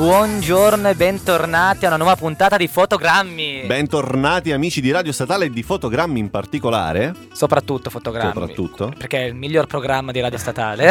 Buongiorno e bentornati a una nuova puntata di Fotogrammi. Bentornati amici di Radio Statale e di Fotogrammi in particolare. Soprattutto Fotogrammi. Soprattutto. Perché è il miglior programma di Radio Statale.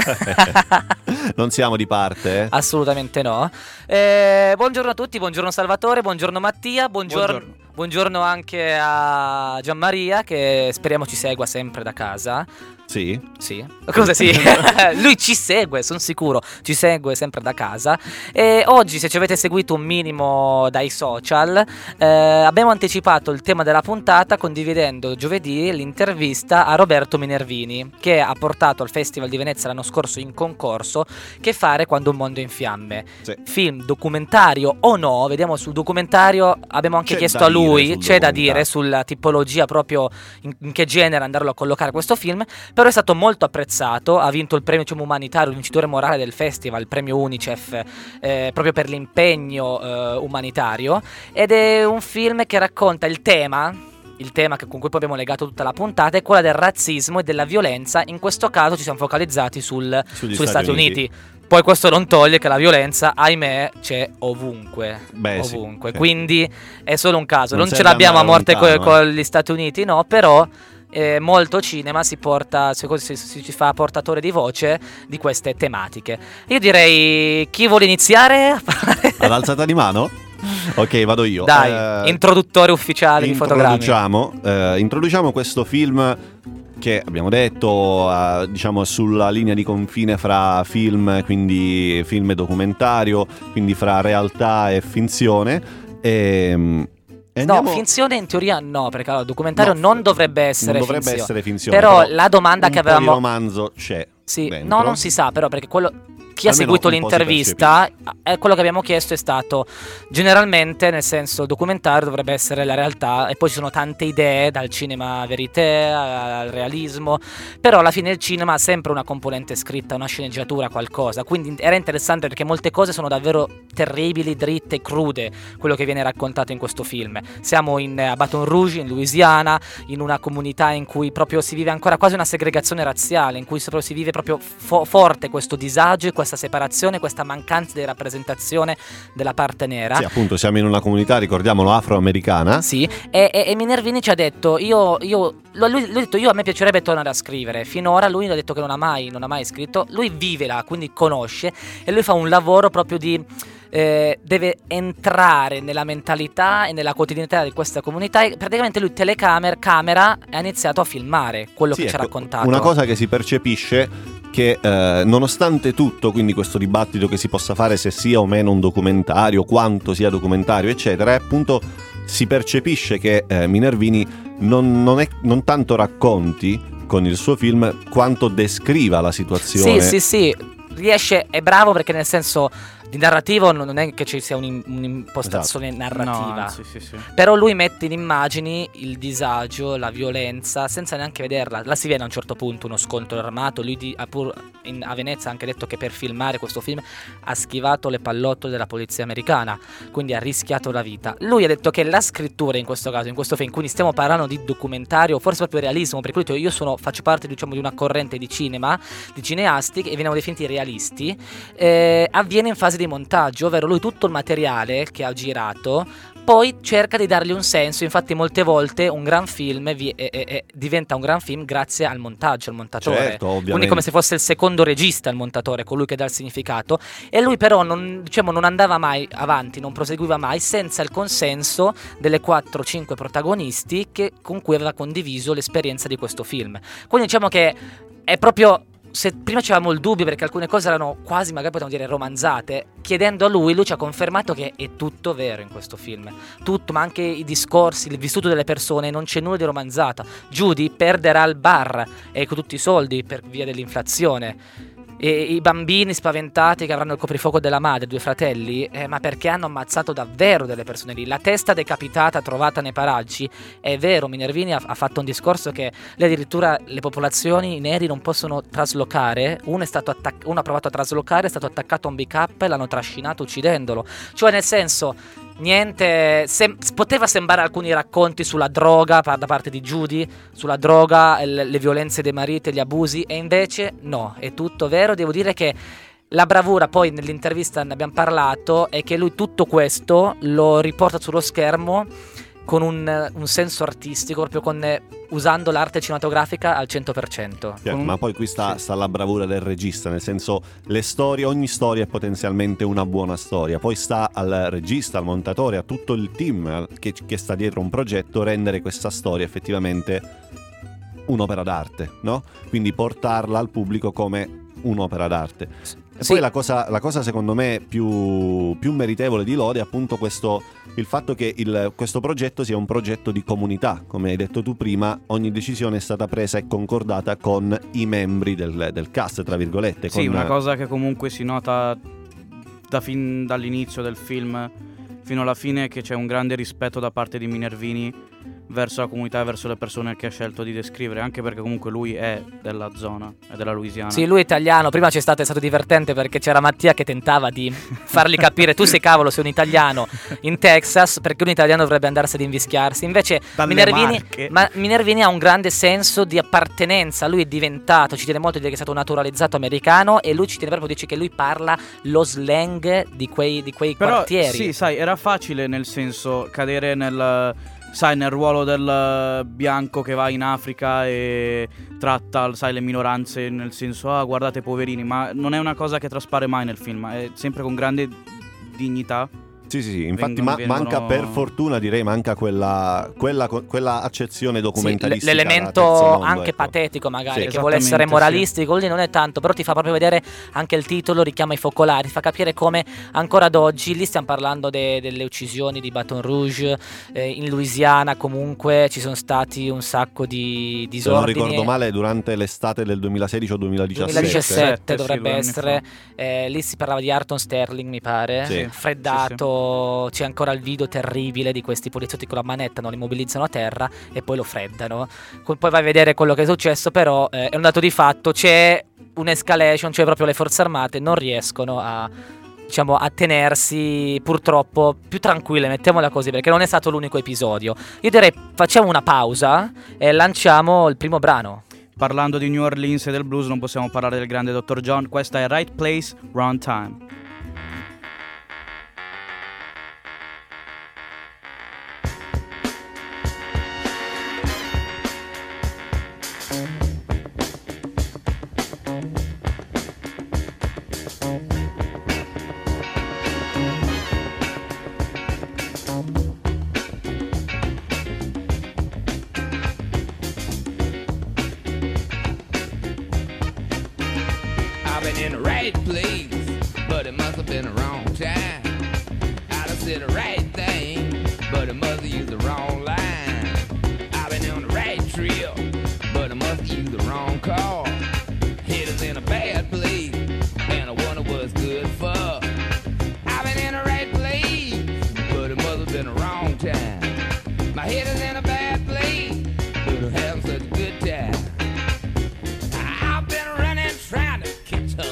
non siamo di parte? Eh? Assolutamente no. Eh, buongiorno a tutti, buongiorno Salvatore, buongiorno Mattia, buongiorno. buongiorno. Buongiorno anche a Gianmaria che speriamo ci segua sempre da casa. Sì. Sì. Cosa sì? Lui ci segue, sono sicuro. Ci segue sempre da casa. E oggi, se ci avete seguito un minimo dai social, eh, abbiamo anticipato il tema della puntata condividendo giovedì l'intervista a Roberto Minervini, che ha portato al Festival di Venezia l'anno scorso in concorso Che fare quando un mondo è in fiamme. Sì. Film, documentario o no? Vediamo sul documentario. Abbiamo anche c'è chiesto a lui, c'è da dire sulla tipologia proprio in, in che genere andarlo a collocare questo film però è stato molto apprezzato, ha vinto il premio diciamo, umanitario, vincitore morale del festival, il premio Unicef, eh, proprio per l'impegno eh, umanitario, ed è un film che racconta il tema il tema con cui poi abbiamo legato tutta la puntata è quello del razzismo e della violenza. In questo caso ci siamo focalizzati sul, sugli, Stati, Stati Uniti. Uniti. Poi questo non toglie che la violenza, ahimè, c'è ovunque. Beh, ovunque. Sì, Quindi è solo un caso. Non, non ce l'abbiamo a morte lontano, co- con gli Stati Uniti, no, però eh, molto cinema si porta, si, si, si, fa portatore di voce di queste tematiche. Io direi chi vuole iniziare? Ad alzata di mano? Ok, vado io. Dai, eh, introduttore ufficiale di fotogrammi. Introduciamo, eh, introduciamo questo film che abbiamo detto, uh, diciamo, sulla linea di confine fra film, quindi film e documentario, quindi fra realtà e finzione. E, ehm, Andiamo... No, finzione in teoria no, perché il documentario no, non dovrebbe essere non dovrebbe finzione. essere finzione. Però, però la domanda che avevamo... Il romanzo c'è. Sì, dentro. no, non si sa, però, perché quello chi ha seguito l'intervista, eh, quello che abbiamo chiesto è stato generalmente, nel senso, il documentario dovrebbe essere la realtà e poi ci sono tante idee, dal cinema verité al realismo, però alla fine il cinema ha sempre una componente scritta, una sceneggiatura, qualcosa, quindi era interessante perché molte cose sono davvero terribili, dritte, crude, quello che viene raccontato in questo film. Siamo in, a Baton Rouge, in Louisiana, in una comunità in cui proprio si vive ancora quasi una segregazione razziale, in cui si vive proprio fo- forte questo disagio e questa questa separazione, questa mancanza di rappresentazione della parte nera. Sì, appunto, siamo in una comunità, ricordiamolo, afroamericana. Sì, e, e, e Minervini ci ha detto, io, io lui, lui, ha detto, io a me piacerebbe tornare a scrivere. Finora lui ha detto che non ha mai, non ha mai scritto. Lui vive là, quindi conosce, e lui fa un lavoro proprio di... Eh, deve entrare nella mentalità e nella quotidianità di questa comunità e praticamente lui telecamera camera ha iniziato a filmare quello sì, che ecco, ci ha raccontato. Una cosa che si percepisce che eh, nonostante tutto, quindi questo dibattito che si possa fare se sia o meno un documentario, quanto sia documentario, eccetera, appunto si percepisce che eh, Minervini non, non, è, non tanto racconti con il suo film quanto descriva la situazione. Sì, sì, sì, riesce, è bravo perché nel senso di narrativo non è che ci sia un'impostazione esatto. narrativa. No, sì, sì, sì. Però lui mette in immagini il disagio, la violenza, senza neanche vederla. La si vede a un certo punto uno scontro armato. Lui di, pur in, a Venezia ha anche detto che per filmare questo film ha schivato le pallottole della polizia americana, quindi ha rischiato la vita. Lui ha detto che la scrittura in questo caso, in questo film, quindi stiamo parlando di documentario, forse proprio realismo, perché lui io sono, faccio parte diciamo, di una corrente di cinema, di cineasti che veniamo definiti realisti, eh, avviene in fase di montaggio, ovvero lui tutto il materiale che ha girato poi cerca di dargli un senso, infatti molte volte un gran film vi- e- e- diventa un gran film grazie al montaggio, al montatore. Certo, Quindi come se fosse il secondo regista il montatore, colui che dà il significato. E lui però non, diciamo, non andava mai avanti, non proseguiva mai senza il consenso delle 4-5 protagonisti che, con cui aveva condiviso l'esperienza di questo film. Quindi diciamo che è proprio se prima avevamo il dubbio perché alcune cose erano quasi magari potremmo dire romanzate, chiedendo a lui, lui ci ha confermato che è tutto vero in questo film. Tutto, ma anche i discorsi, il vissuto delle persone, non c'è nulla di romanzata. Judy perderà il bar e con tutti i soldi per via dell'inflazione e i bambini spaventati che avranno il coprifuoco della madre, due fratelli, eh, ma perché hanno ammazzato davvero delle persone lì. La testa decapitata trovata nei paraggi, è vero, Minervini ha, ha fatto un discorso che lì addirittura le popolazioni neri non possono traslocare, uno, attac- uno ha provato a traslocare, è stato attaccato a un pick up e l'hanno trascinato uccidendolo. Cioè nel senso niente. Sem- poteva sembrare alcuni racconti sulla droga da parte di Judy, sulla droga, le, le violenze dei mariti gli abusi, e invece no, è tutto vero. Devo dire che la bravura, poi nell'intervista ne abbiamo parlato, è che lui tutto questo lo riporta sullo schermo con un, un senso artistico, proprio con, usando l'arte cinematografica al 100%. Cioè, Con un- Ma poi qui sta, sì. sta la bravura del regista, nel senso le storie, ogni storia è potenzialmente una buona storia, poi sta al regista, al montatore, a tutto il team che, che sta dietro un progetto rendere questa storia effettivamente un'opera d'arte, no? Quindi portarla al pubblico come un'opera d'arte. E Sì. poi la cosa, la cosa secondo me più, più meritevole di lode è appunto questo, il fatto che il- questo progetto sia un progetto di comunità. Come hai detto tu prima, ogni decisione è stata presa e concordata con i membri del, del cast, tra virgolette. Sì, con- una cosa che comunque si nota da fin dall'inizio del film fino alla fine è che c'è un grande rispetto da parte di Minervini verso la comunità e verso le persone che ha scelto di descrivere, anche perché comunque lui è della zona, è della Louisiana. Sì, lui è italiano. Prima c'è stato, è stato divertente perché c'era Mattia che tentava di fargli capire: tu sei cavolo, sei un italiano in Texas, perché un italiano dovrebbe andarsene ad invischiarsi. Invece, Minervini, ma Minervini ha un grande senso di appartenenza. Lui è diventato, ci tiene molto a dire che è stato naturalizzato americano. E lui ci tiene proprio a dire che lui parla lo slang di quei, di quei Però quartieri. sì, sai, era facile nel senso cadere nel sai nel ruolo del bianco che va in Africa e tratta sai le minoranze nel senso ah guardate poverini, ma non è una cosa che traspare mai nel film, è sempre con grande dignità. Sì, sì, sì. Infatti vengono- ma- vengono- manca per fortuna, direi, manca quella, quella, quella accezione Sì, documentaristica. terzo l'elemento mondo, anche ecco. patetico magari Sì. che vuole essere moralistico lì non è tanto però ti fa proprio vedere anche il titolo richiama i focolari ti fa capire come ancora ad oggi lì stiamo parlando de- delle uccisioni di Baton Rouge eh, in Louisiana comunque ci sono stati un sacco di Se non disordini ricordo male, durante l'estate del 2016 o 2017. 2017 Sì, dovrebbe essere eh, lì si parlava di Arton Sterling mi pare Sì. C'è ancora il video terribile di questi poliziotti con la manetta non li mobilizzano a terra e poi lo freddano poi vai a vedere quello che è successo però eh, è un dato di fatto c'è un'escalation cioè proprio le forze armate non riescono a diciamo a tenersi purtroppo più tranquille mettiamola così perché non è stato l'unico episodio io direi facciamo una pausa e lanciamo il primo brano Parlando di New Orleans e del blues non possiamo parlare del grande Dr. John, questa è Right Place, Wrong Time.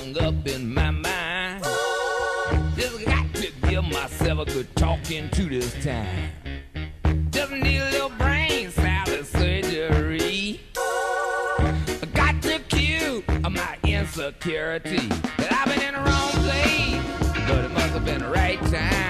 Hung up in my mind. Just got to give myself a good talking to this time. Just need a little brain salad surgery. I got to cure my insecurity. That I've been in the wrong place, but it must have been the right time.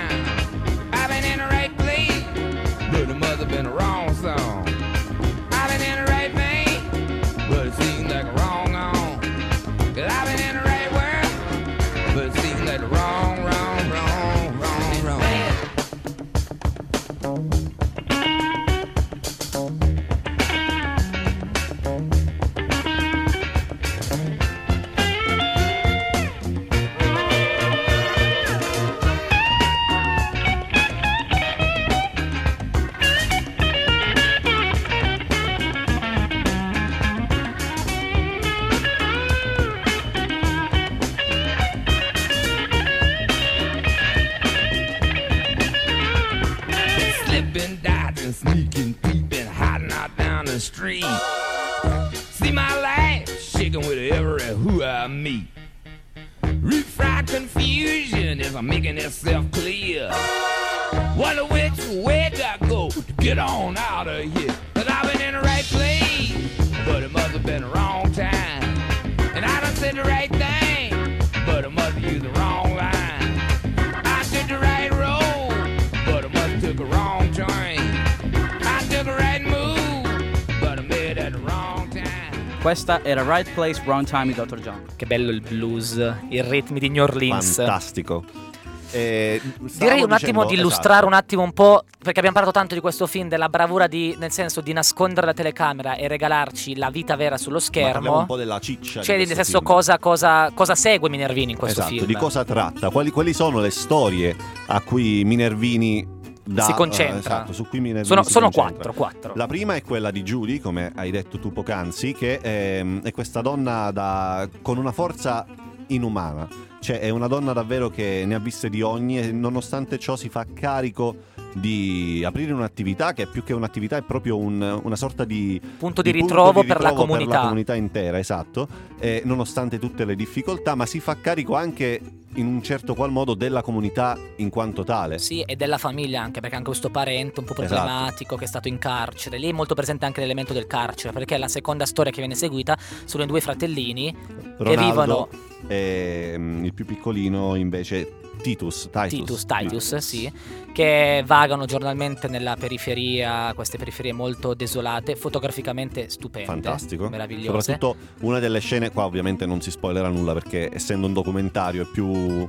Era Right Place, Wrong Time di Dr. John. Che bello il blues, i ritmi di New Orleans. Fantastico. Eh, Direi un attimo dicendo- di illustrare esatto. un attimo un po', perché abbiamo parlato tanto di questo film, della bravura di, nel senso di nascondere la telecamera e regalarci la vita vera sullo Ma schermo. un po' della ciccia. Cioè, di nel senso, cosa, cosa, cosa segue Minervini in questo esatto, film? di cosa tratta, quali, quali sono le storie a cui Minervini dà, Si concentra. eh, esatto, su cui Minervini Sono, sono quattro, quattro. La prima è quella di Judy, come hai detto tu poc'anzi, che ehm, è questa donna da- con una forza inumana. Cioè, è una donna davvero che ne ha viste di ogni e nonostante ciò si fa carico di aprire un'attività che è più che un'attività, è proprio un- una sorta di Punto di di punto ritrovo, di per la ritrovo comunità. comunità intera, esatto, eh, nonostante tutte le difficoltà, ma si fa carico anche in un certo qual modo della comunità in quanto tale. Sì, e della famiglia anche, perché anche questo parente un po' Esatto. problematico che è stato in carcere. Lì è molto presente anche l'elemento del carcere, perché la seconda storia che viene seguita sono i due fratellini che Ronaldo vivono e mm, il più piccolino invece Titus, Titus, Titus, Titus, sì, che vagano giornalmente nella periferia, queste periferie molto desolate, fotograficamente stupende, Fantastico. meravigliose. Soprattutto una delle scene, qua ovviamente non si spoilerà nulla perché essendo un documentario è più...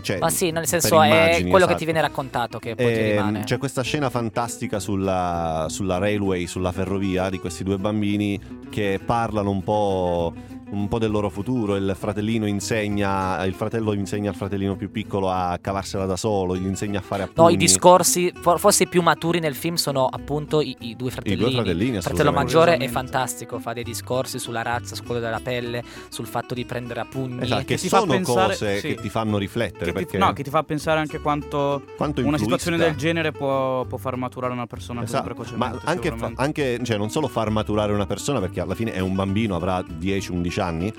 Cioè, Ma sì, nel senso è immagini, quello che esatto. ti viene raccontato che poi ti Ehm, rimane. C'è questa scena fantastica sulla, sulla railway, sulla ferrovia, di questi due bambini che parlano un po', un po' del loro futuro. Il fratellino insegna, il fratello insegna al fratellino più piccolo a cavarsela da solo, gli insegna a fare appunti. No, i discorsi for- forse i più maturi nel film sono appunto i, i due I fratellini. due fratellini, Il fratello maggiore è fantastico, fa dei discorsi sulla razza, sul colore della pelle, sul fatto di prendere a pugni. Esatto, che, Che ti fa sono pensare- cose sì. che ti fanno riflettere. Che ti, perché no, che ti fa pensare anche quanto quanto una influisca. situazione del genere può, può far maturare una persona così Esatto, precocemente. ma anche, fa- anche, cioè, non solo far maturare una persona perché alla fine è un bambino, avrà 10-11 anni,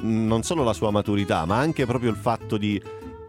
mh, non solo la sua maturità, ma anche proprio il fatto di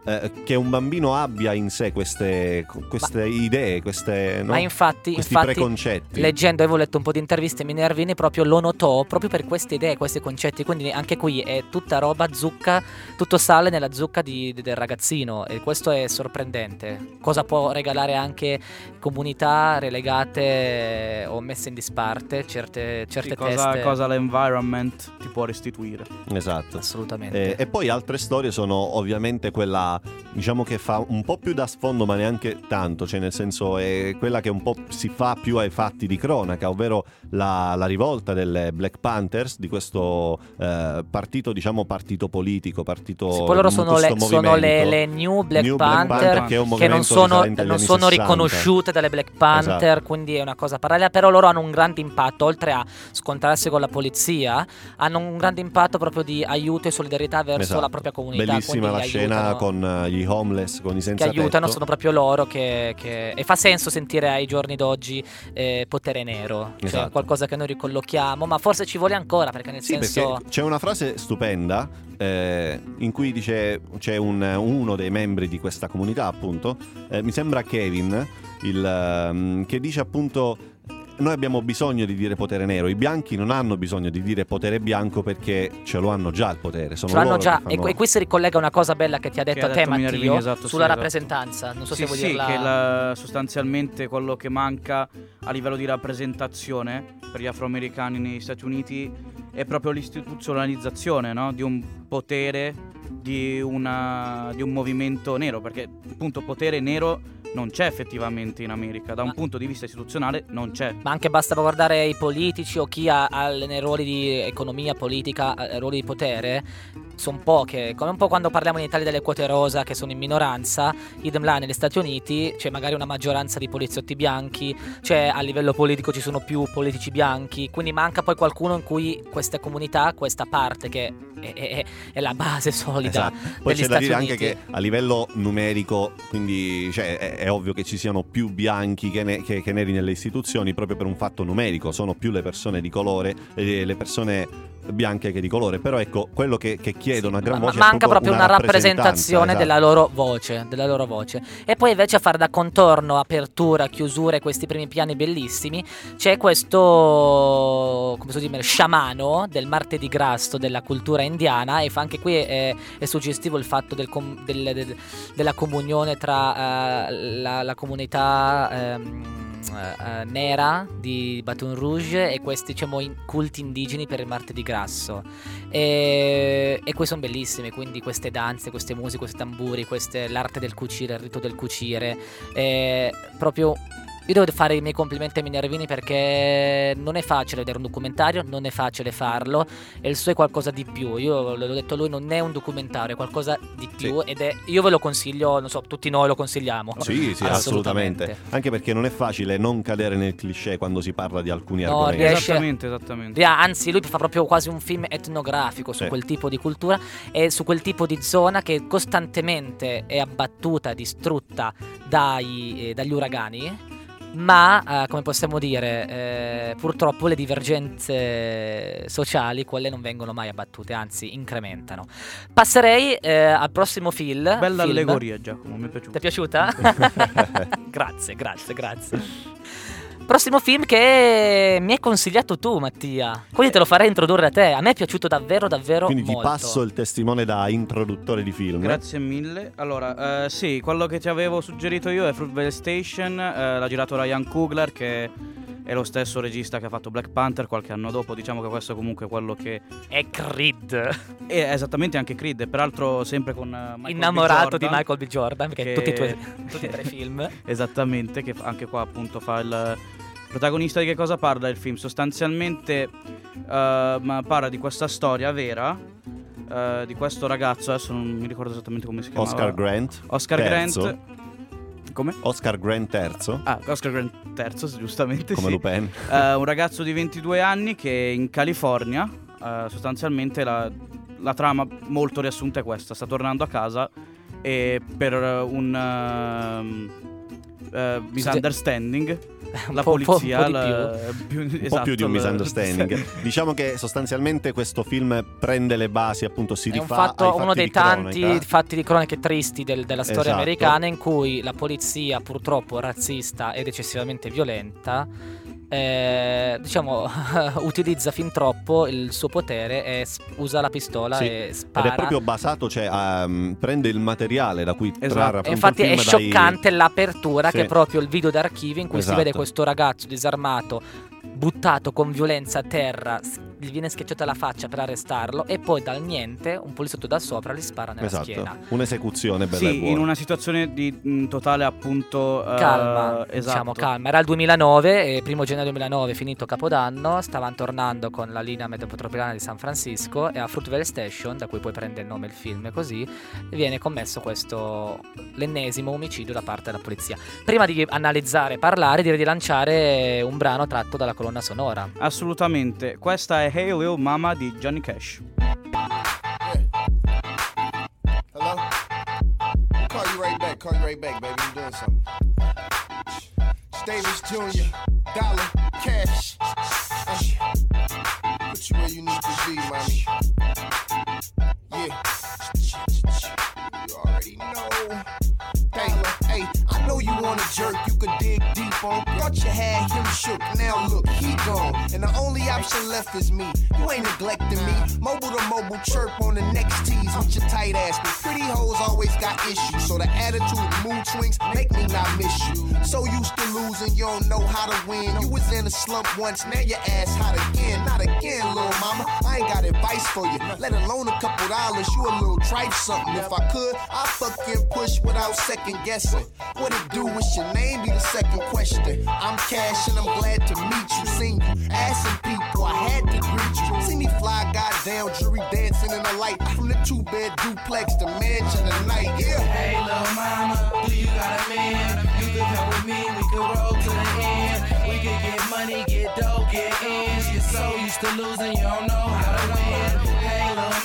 eh, che un bambino abbia in sé queste, queste idee, queste, no? Ma infatti, questi infatti preconcetti. leggendo, avevo letto un po' di interviste, Minervini proprio lo notò proprio per queste idee, questi concetti. Quindi anche qui è tutta roba zucca, tutto sale nella zucca di- del ragazzino. E questo è sorprendente. Cosa può regalare anche comunità relegate o messe in disparte certe, certe Sì, cosa, teste. cosa l'environment ti può restituire. Esatto. Assolutamente. Eh, e poi altre storie sono ovviamente quella, diciamo che fa un po' più da sfondo, ma neanche tanto, cioè nel senso è quella che un po' si fa più ai fatti di cronaca, ovvero la, la rivolta delle Black Panthers, di questo eh, partito, diciamo partito politico, partito... Sì, poi loro sono, le, sono le, le New Black New Black Panther, Panther, che che non sono, non sono 60. riconosciute dalle Black Panther, Esatto. quindi è una cosa parallela, però loro hanno un grande impatto, oltre a scontrarsi con la polizia, hanno un grande impatto proprio di aiuto e solidarietà verso Esatto. la propria comunità. Bellissima la li scena aiutano. Con gli homeless, con i che senza aiutano tetto. sono proprio loro che, che- e fa senso sentire ai giorni d'oggi eh, potere nero cioè Esatto. qualcosa che noi ricollochiamo ma forse ci vuole ancora perché nel Sì, senso perché c'è una frase stupenda eh, in cui dice c'è un- uno dei membri di questa comunità, appunto, eh, mi sembra Kevin, il, ehm, che dice appunto noi abbiamo bisogno di dire potere nero, i bianchi non hanno bisogno di dire potere bianco perché ce lo hanno già il potere, sono ce l'hanno loro già che e, fanno- e qui si ricollega una cosa bella che ti ha detto ha a te Matteo esatto, sì, sulla esatto. rappresentanza non so sì, se vuoi sì, dirla che la- sostanzialmente quello che manca a livello di rappresentazione per gli afroamericani negli Stati Uniti è proprio l'istituzionalizzazione no? di un potere, di, una- di un movimento nero, perché appunto potere nero non c'è effettivamente in America, da un Ma- punto di vista istituzionale non c'è. ma anche basta guardare i politici o chi ha, ha nei ruoli di economia politica ruoli di potere sono poche come un po' quando parliamo in Italia delle quote rosa che sono in minoranza idem là negli Stati Uniti c'è magari una maggioranza di poliziotti bianchi cioè a livello politico ci sono più politici bianchi quindi manca poi qualcuno in cui questa comunità questa parte che è, è- è la base solida Esatto. Poi c'è da Stati dire Uniti. anche che a livello numerico, quindi cioè, è, è ovvio che ci siano più bianchi che, ne- che- che neri nelle istituzioni proprio per un fatto numerico, sono più le persone di colore, eh, le persone bianche che di colore, però ecco, quello che, che chiedono a gran Ma- voce manca è proprio una rappresentazione esatto. della loro voce, della loro voce. E poi invece a fare da contorno, apertura, chiusura e questi primi piani bellissimi, c'è questo come so dire, sciamano del martedì grasso della cultura indiana e fa anche qui è, è suggestivo il fatto del com- del- del- della comunione tra eh, la, la comunità ehm, eh, nera di Baton Rouge e questi diciamo in- culti indigeni per il martedì grasso. E, e questi sono bellissimi quindi queste danze queste musiche questi tamburi queste, l'arte del cucire il rito del cucire. Proprio io devo fare i miei complimenti a Minervini perché non è facile vedere un documentario, non è facile farlo e il suo è qualcosa di più. Io l'ho detto a lui, non è un documentario, è qualcosa di più ed è io ve lo consiglio, non so, tutti noi lo consigliamo. Sì, sì, assolutamente. Anche perché non è facile non cadere nel cliché quando si parla di alcuni No, argomenti. riesce- Esattamente, esattamente. Anzi, lui fa proprio quasi un film etnografico su Sì. quel tipo di cultura e su quel tipo di zona che costantemente è abbattuta, distrutta dai- eh, dagli uragani. Ma, eh, come possiamo dire, eh, purtroppo le divergenze sociali, quelle non vengono mai abbattute, anzi incrementano. Passerei eh, al prossimo film. Bella film. allegoria, Giacomo, mi è piaciuto. Ti è piaciuta? grazie, grazie, grazie. Prossimo film che mi hai consigliato tu, Mattia. Quindi te lo farei introdurre a te. A me è piaciuto davvero, davvero Quindi ti molto. passo il testimone da introduttore di film. Grazie mille. Allora, eh, sì, quello che ti avevo suggerito io è Fruitvale Station, eh, l'ha girato Ryan Coogler che è lo stesso regista che ha fatto Black Panther qualche anno dopo, diciamo che questo è comunque quello che È Creed. è esattamente anche Creed, e peraltro sempre con eh, Michael B. Innamorato di Jordan, Michael B. Jordan, perché che- tutti, i tuoi, tutti e tre i film. Esattamente, che anche qua appunto fa il protagonista di che cosa parla il film? Sostanzialmente ehm, parla di questa storia vera eh, di questo ragazzo, adesso non mi ricordo esattamente come si chiama. Oscar Grant. Oscar terzo. Grant. Come? Oscar Grant terzo, Ah, Oscar Grant terzo, giustamente. come sì. Lupin. Eh, un ragazzo di 22 anni che in California, sostanzialmente la, la trama molto riassunta è questa, sta tornando a casa e per un eh, misunderstanding la Un po'- un po'- polizia un po' di la- più- Un po' esatto, più di un la- misunderstanding. diciamo che sostanzialmente questo film prende le basi, appunto, si È un rifà fatto, uno dei tanti cronaca. fatti di cronache tristi del- della storia Esatto. americana in cui la polizia, purtroppo razzista ed eccessivamente violenta, eh, diciamo, utilizza fin troppo il suo potere e usa la pistola Sì, e Ed spara. è proprio basato, cioè ehm, prende il materiale da cui Esatto. trarre E appunto infatti è film dai- scioccante l'apertura Sì. che è proprio il video d'archivio in cui si Esatto. vede questo ragazzo disarmato buttato con violenza a terra, gli viene schiacciata la faccia per arrestarlo e poi dal niente un poliziotto da sopra gli spara nella Esatto, schiena. un'esecuzione bella e Sì, in una situazione di mh, totale appunto eh, Calma, esatto. diciamo calma. Era il 2009, eh, primo gennaio 2009, finito Capodanno, stavano tornando con la linea metropolitana di San Francisco e a Fruitvale Station, da cui poi prende il nome il film e così, viene commesso questo l'ennesimo omicidio da parte della polizia. Prima di analizzare e parlare, direi di lanciare un brano tratto dalla colonna sonora. Assolutamente. Questa è Hey Lil Mama di Johnny Cash. Hello? Call you right back. Call you right back, baby. I'm doing something. Davis Jr., Dollar, Cash. Put you where you need to be, mommy. Yeah. You already know. Dollar, hey, I know you want a jerk you could dig deep on. Thought you had him shook. Now look, he gone. And the only option left is me. You ain't neglecting me. Mobile to mobile chirp on the next tease with your tight ass. But pretty hoes always got issues. So the attitude, mood swings make me not miss you. So used to losing, you don't know how to win. You was in a slump once, now your ass hot again. Not again, little mama. I ain't got advice for you. Let alone a couple dollars. You a little tripe something. If I could, I fucking push without second guessing. What it do? What's your name? Be the second question. I'm Cash and I'm glad to meet you. Seen you asking people, I had to greet you. See me fly, goddamn jury dancing in the light. From the two bed duplex to mansion tonight. Yeah. Hey, little mama, do you got a man? You can come with me, we can roll to the end. We can get money, get dough, get ends. You're so used to losing, you don't know how to win.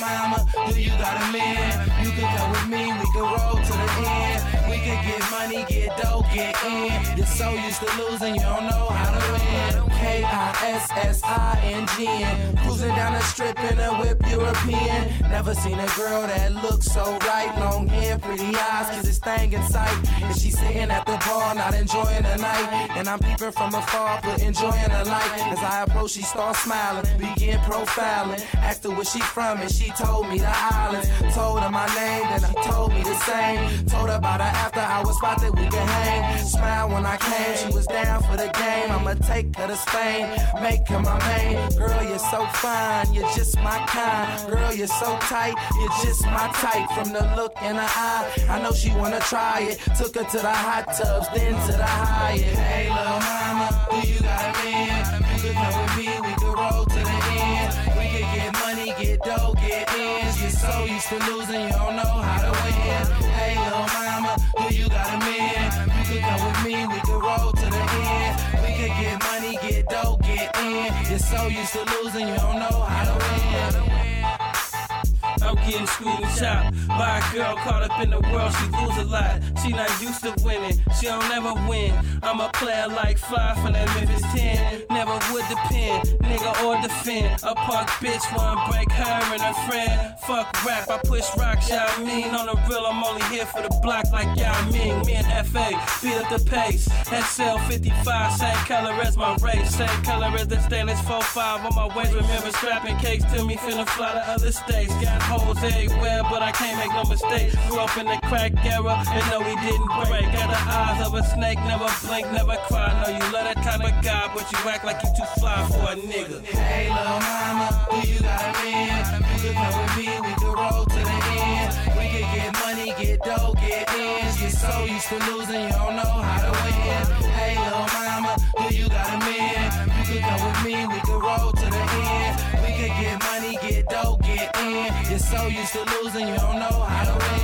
Mama, do you got a man? You can come with me, we can roll to the end. We can get money, get dough, get in. You're so used to losing, you don't know how to win. K I S S I N G N. Cruising down the strip in a whip European. Never seen a girl that looks so right. Long hair, pretty eyes, kiss this thing in sight. And she's sitting at the bar, not enjoying the night. And I'm peeping from afar, but enjoying the light. As I approach, she starts smiling, begin profiling. Asked her where she from, and she told me the islands. Told her my name, then she told me the same. Told her about her after hour spot that we could hang. Smile when I came, she was down for the game. I'ma take her to Spain, make her my main. Girl, you're so fine, you're just my kind. Girl, you're so tight, you're just my type. From the look in her eye, I know she wanna try it. Took her to the hot tubs, then to the Hyatt. Hey, little mama, do you got a man? You could come with me, we could roll to the end. We could get money, get dough, get ends. You're so used to losing, you don't know how to so used to losing, you don't know how. Getting screwed chopped by a girl caught up in the world. She lose a lot. She not used to winning. She don't never win. I'm a player like Fly from that Memphis 10. Never would depend, nigga or defend. A park bitch wanna break her and her friend. Fuck rap, I push rocks, y'all mean. On the real, I'm only here for the block like y'all mean. Me and FA beat up the pace. SL 55, same color as my race. Same color as the stainless 45 on my waist. Remember strapping cakes to me, finna fly to other states. Got hoes everywhere, but I can't make no mistake. Grew up in the crack era, and no, we didn't break. Got the eyes of a snake, never blink, never cry. No, you love that kind of guy, but you act like you too fly for a nigga. Hey, little mama, do you got a man? You could come with me, we could roll to the end. We could get money, get dough, get ends. You're so used to losing, you don't know how to win. Hey, little mama, do you got a man? You could come with me, we could roll to so used to losing, you don't know how to win.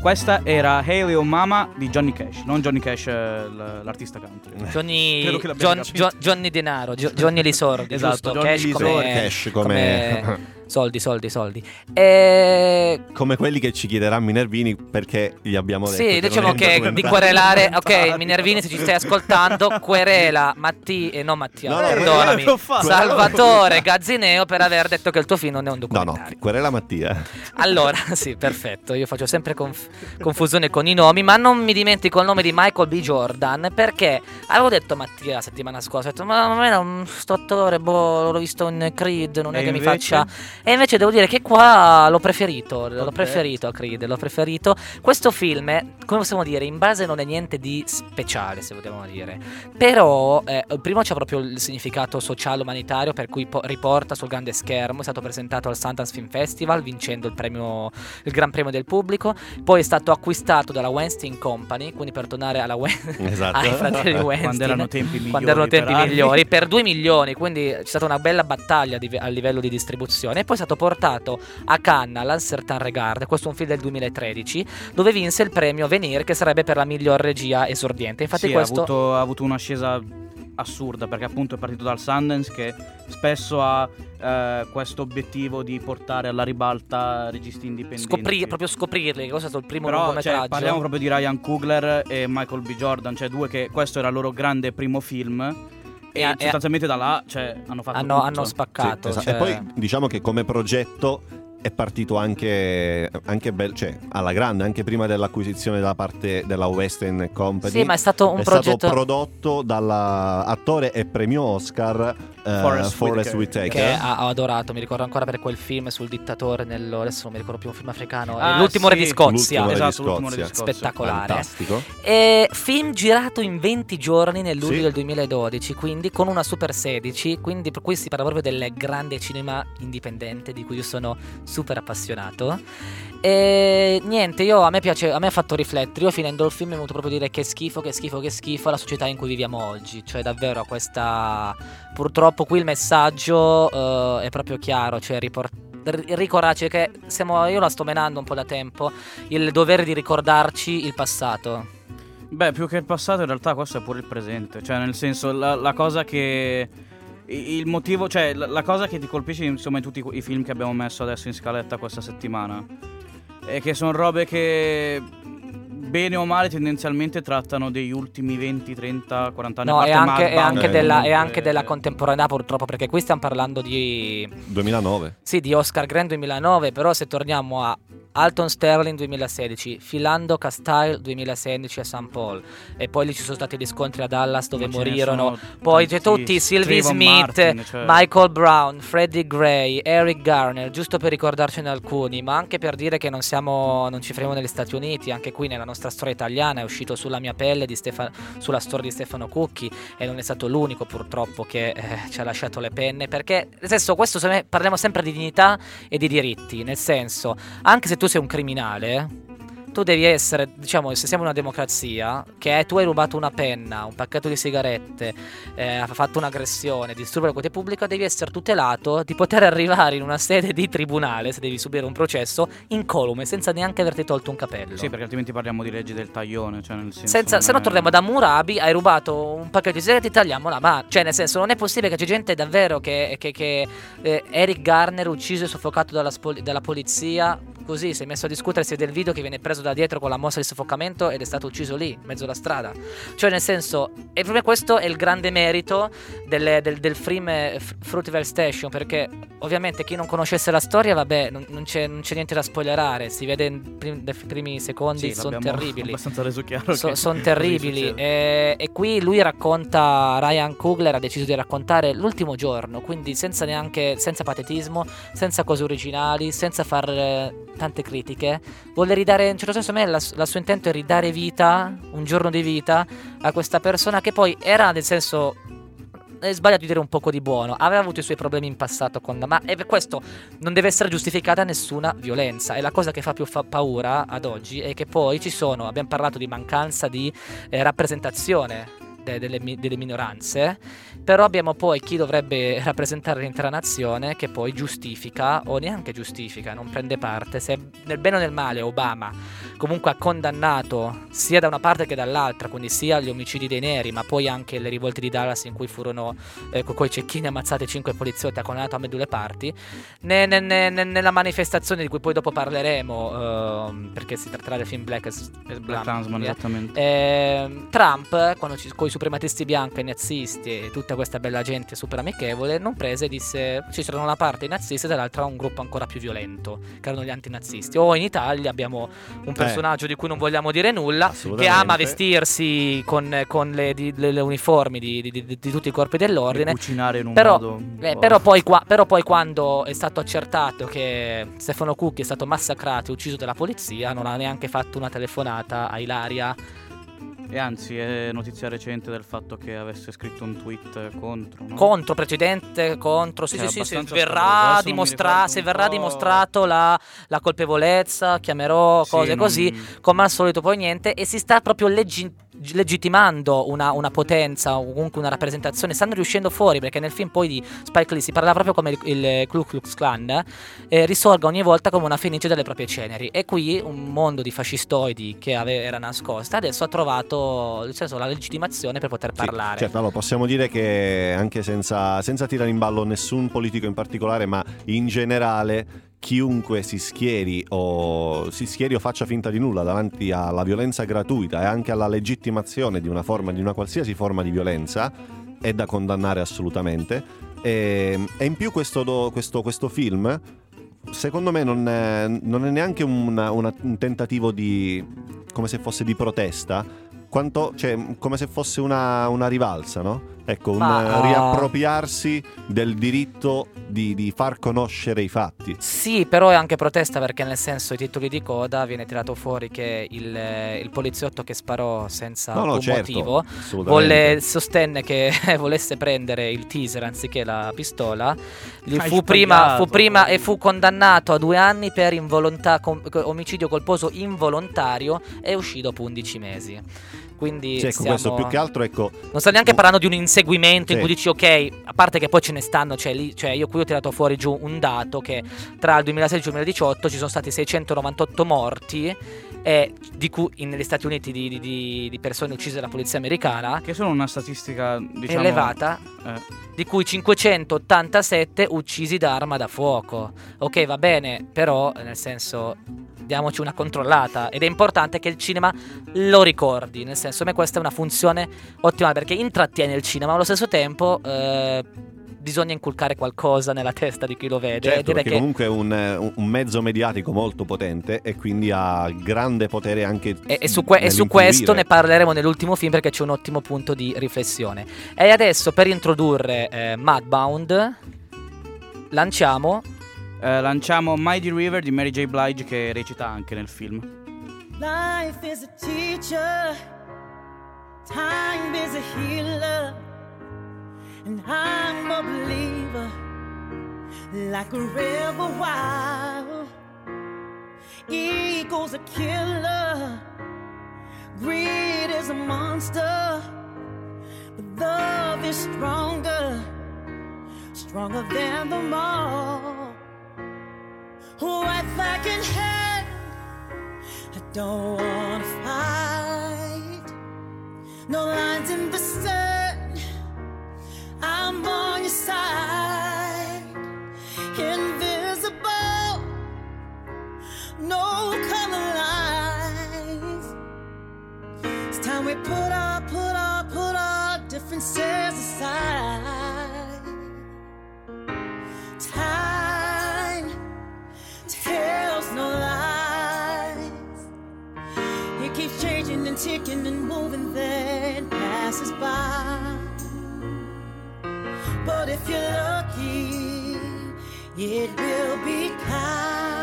Questa era Haley o Mama di Johnny Cash, non Johnny Cash eh, l- l'artista country. Johnny, Credo che l'abbiamo John- capito. Jo- Johnny Denaro, Jo- Johnny Lisordi, Esatto, giusto? Johnny Cash Lisordi. come, Cash come- soldi, soldi, soldi. E... Come quelli che ci chiederà Minervini perché gli abbiamo detto. Sì, che diciamo è un che di documentario. querelare, ok, Minervini se ci stai ascoltando, querela Matti e non Mattia, No, no, perdonami. Salvatore Gazzineo per aver detto che il tuo film non è un No, no, documentario. querela Mattia. Allora, sì, perfetto. Io faccio sempre conf- confusione con i nomi, ma non mi dimentico il nome di Michael B. Jordan perché avevo detto a Mattia la settimana scorsa, ho detto, ma a me non sto attore, boh, l'ho visto in Creed, non è E che mi invece? faccia... E invece devo dire che qua l'ho preferito, l'ho Vabbè. preferito a Creed, l'ho preferito. Questo film, come possiamo dire, in base non è niente di speciale, se vogliamo dire. Però, eh, primo c'è proprio il significato sociale umanitario per cui po- riporta sul grande schermo, è stato presentato al Sundance Film Festival vincendo il premio il Gran Premio del Pubblico, poi è stato acquistato dalla Weinstein Company, quindi per tornare alla Wen- Esatto. ai fratelli Weinstein Quando erano tempi migliori. erano tempi per migliori per 2 milioni quindi c'è stata una bella battaglia di- a livello di distribuzione poi è stato portato a Cannes all'Uncertain Regard questo è un film del 2013 dove vinse il premio Venir che sarebbe per la miglior regia esordiente infatti Sì, questo ha, avuto, ha avuto un'ascesa assurda perché appunto è partito dal Sundance che spesso ha eh, questo obiettivo di portare alla ribalta registi indipendenti. scoprire proprio scoprirli che questo è stato il primo Però cioè, lungometraggio parliamo proprio di Ryan Coogler e Michael B. Jordan, cioè due che questo era il loro grande primo film e, E e sostanzialmente da là cioè, hanno fatto hanno, tutto. hanno Sì, spaccato esatto. cioè- E poi diciamo che come progetto è partito anche, anche bel- cioè, alla grande, anche prima dell'acquisizione da parte della Western Company. sì ma è stato un è progetto stato prodotto dall'attore e premio Oscar eh, Forrest Forrest Whitaker. Whitaker. che ha- ho adorato, mi ricordo ancora per quel film sul dittatore nello, adesso non mi ricordo più un film africano, Ah, eh, L'ultimo re sì. di Scozia. L'ultimo re di Esatto, l'ultimo re di Scozia. Scozia. Spettacolare. Fantastico. E film girato in 20 giorni nel luglio Sì. del 2012, quindi con una Super 16, quindi per cui si parla proprio del grande cinema indipendente di cui io sono super appassionato. E niente, io a me piace, a me ha fatto riflettere. Io finendo il film mi è venuto proprio dire che schifo, che schifo, che schifo la società in cui viviamo oggi. Cioè, davvero questa. Purtroppo qui il messaggio eh, è proprio chiaro, cioè riport- ri- ricordarci che siamo, io la sto menando un po' da tempo, il dovere di ricordarci il passato. Beh, più che il passato, in realtà questo è pure il presente. Cioè, nel senso, la, la cosa che, il motivo, cioè la, la cosa che ti colpisce insomma in tutti i film che abbiamo messo adesso in scaletta questa settimana è che sono robe che bene o male tendenzialmente trattano degli ultimi 20, 30, 40 anni. No, è anche, Bang, anche eh, della, è comunque- anche della contemporaneità purtroppo, perché qui stiamo parlando di, 2009. sì, di Oscar Grant 2009, però se torniamo a Alton Sterling 2016, Philando Castile 2016 a St. Paul, e poi lì ci sono stati gli scontri a Dallas dove Ma morirono Poi tanti- tutti, Sylvie Trayvon Smith, Martin, cioè- Michael Brown, Freddie Gray, Eric Garner, giusto per ricordarcene alcuni, ma anche per dire che non siamo, non ci fermiamo negli Stati Uniti, anche qui nella nostra storia italiana è uscito sulla mia pelle di Stefa- sulla storia di Stefano Cucchi e non è stato l'unico purtoppo che eh, ci ha lasciato le penne, perché nel senso questo parliamo sempre di dignità e di diritti, nel senso, anche se tu sei un criminale, tu devi essere, diciamo, se siamo una democrazia, che tu hai rubato una penna, un pacchetto di sigarette, eh, ha fatto un'aggressione, disturba la quiete pubblica, devi essere tutelato di poter arrivare in una sede di tribunale, se devi subire un processo, incolume, senza neanche averti tolto un capello. Sì, perché altrimenti parliamo di leggi del taglione, cioè nel senso Senza, se no è- torniamo da Murabi, hai rubato un pacchetto di sigarette, tagliamo la mano. Cioè, nel senso, non è possibile che c'è gente davvero che, che- che, eh, Eric Garner ucciso e soffocato dalla, spol- dalla polizia. Così si è messo a discutere se del video che viene preso da dietro con la mossa di soffocamento ed è stato ucciso lì, in mezzo alla strada. Cioè, nel senso, e me questo è il grande merito del, del, del film eh, Fruitvale Station. Perché ovviamente chi non conoscesse la storia, vabbè, non, non c'è, non c'è niente da spoilerare. Si vede in prim- primi secondi, Sì, sono terribili. abbastanza reso chiaro. So- sono terribili e, e qui lui racconta Ryan Coogler ha deciso di raccontare l'ultimo giorno quindi senza neanche senza patetismo senza cose originali senza far eh, tante critiche. Vuole ridare in certo senso a me la, la sua intento è ridare vita un giorno di vita a questa persona che poi era nel senso è sbagliato di dire un poco di buono, aveva avuto i suoi problemi in passato con ma e questo non deve essere giustificata nessuna violenza. E la cosa che fa più fa paura ad oggi è che poi ci sono, abbiamo parlato di mancanza di eh, rappresentazione de- delle, mi- delle minoranze, però abbiamo poi chi dovrebbe rappresentare l'intera nazione che poi giustifica o neanche giustifica, non prende parte, se nel bene o nel male Obama comunque ha condannato sia da una parte che dall'altra, quindi sia gli omicidi dei neri, ma poi anche le rivolte di Dallas in cui furono eh, con cecchini ammazzati cinque poliziotti, ha condannato a due parti. Ne- ne- ne- nella manifestazione di cui poi dopo parleremo, ehm, perché si tratterà del film Black, Black Black Klansman, via. esattamente. Ehm, Trump, quando ci, con i suprematisti bianchi, i nazisti e tutta questa bella gente super amichevole, non prese e disse ci da una parte i nazisti e dall'altra un gruppo ancora più violento, che erano gli antinazisti. O in Italia abbiamo un personaggio di cui non vogliamo dire nulla, che ama vestirsi con, con le, di- le- le uniformi di, di- di- tutti i corpi E dell'ordine. cucinare in un Però, modo... eh, però, poi qua- però poi quando è stato accertato che Stefano Cucchi è stato massacrato e ucciso dalla polizia, non ha neanche fatto una telefonata a Ilaria E anzi, è notizia recente del fatto che avesse scritto un tweet contro. no? contro precedente contro sì Cioè, sì sì se abbastanza verrà, non dimostra- se verrà dimostrato la, la colpevolezza chiamerò Sì, cose non- così come al solito poi niente e si sta proprio leggi- legittimando una, una potenza o comunque una rappresentazione stanno riuscendo fuori perché nel film poi di Spike Lee si parla proprio come il, il Ku Klux Klan eh, risorga ogni volta come una fenice delle proprie ceneri. E qui un mondo di fascistoidi che ave- era nascosta adesso ha trovato nel senso, la legittimazione per poter Sì, parlare. certo, allora possiamo dire che anche senza, senza tirare in ballo nessun politico in particolare, ma in generale chiunque si schieri o si schieri o faccia finta di nulla davanti alla violenza gratuita e anche alla legittimazione di una forma di una qualsiasi forma di violenza è da condannare assolutamente. E, e in più questo, questo- questo film secondo me non è, non è neanche una- una- un tentativo di come se fosse di protesta quanto, cioè, come se fosse una, una rivalsa, no? Ecco, un Ma- eh, riappropriarsi del diritto di, di far conoscere i fatti. Sì, però è anche protesta perché nel senso i titoli di coda viene tirato fuori che il, eh, il poliziotto che sparò senza No, no, alcun certo, motivo assolutamente. volle- sostenne che volesse prendere il teaser anziché la pistola. Gli Hai fu prima, fu prima e fu condannato a due anni per involonta- com- omicidio colposo involontario e uscì dopo 11 mesi. Quindi Sì, ecco, siamo- questo più che altro, ecco, non sto neanche parlando di un inseguimento in Sì. cui dici ok, a parte che poi ce ne stanno, cioè, lì, cioè io qui ho tirato fuori giù un dato che tra il 2016 e il 2018 ci sono stati 698 morti e di cui negli Stati Uniti di, di- di- di persone uccise dalla polizia americana. Che sono una statistica, diciamo... elevata, eh, di cui 587 uccisi da arma da fuoco. Ok, va bene, però nel senso diamoci una controllata. Ed è importante che il cinema lo ricordi, nel senso a me questa è una funzione ottimale perché intrattiene il cinema, ma allo stesso tempo eh, bisogna inculcare qualcosa nella testa di chi lo vede. Certo, perché che comunque è un, eh, un mezzo mediatico molto potente e quindi ha grande potere anche E, e su, que- e su questo ne parleremo nell'ultimo film perché c'è un ottimo punto di riflessione. E adesso per introdurre eh, Mudbound lanciamo eh, lanciamo Mighty River di Mary J. Blige che recita anche nel film. Life is a teacher, time is a healer, and I'm a believer, like a river wild. A killer, greed is a monster, but love is stronger, stronger than them all. White flag in hand. I don't wanna fight. No lines in the sun. I'm on your side. Invisible. No color lines. It's time we put our, put our, put our differences aside. Time tells no lies. It keeps changing and ticking and moving, then passes by. But if you're lucky, it will be kind,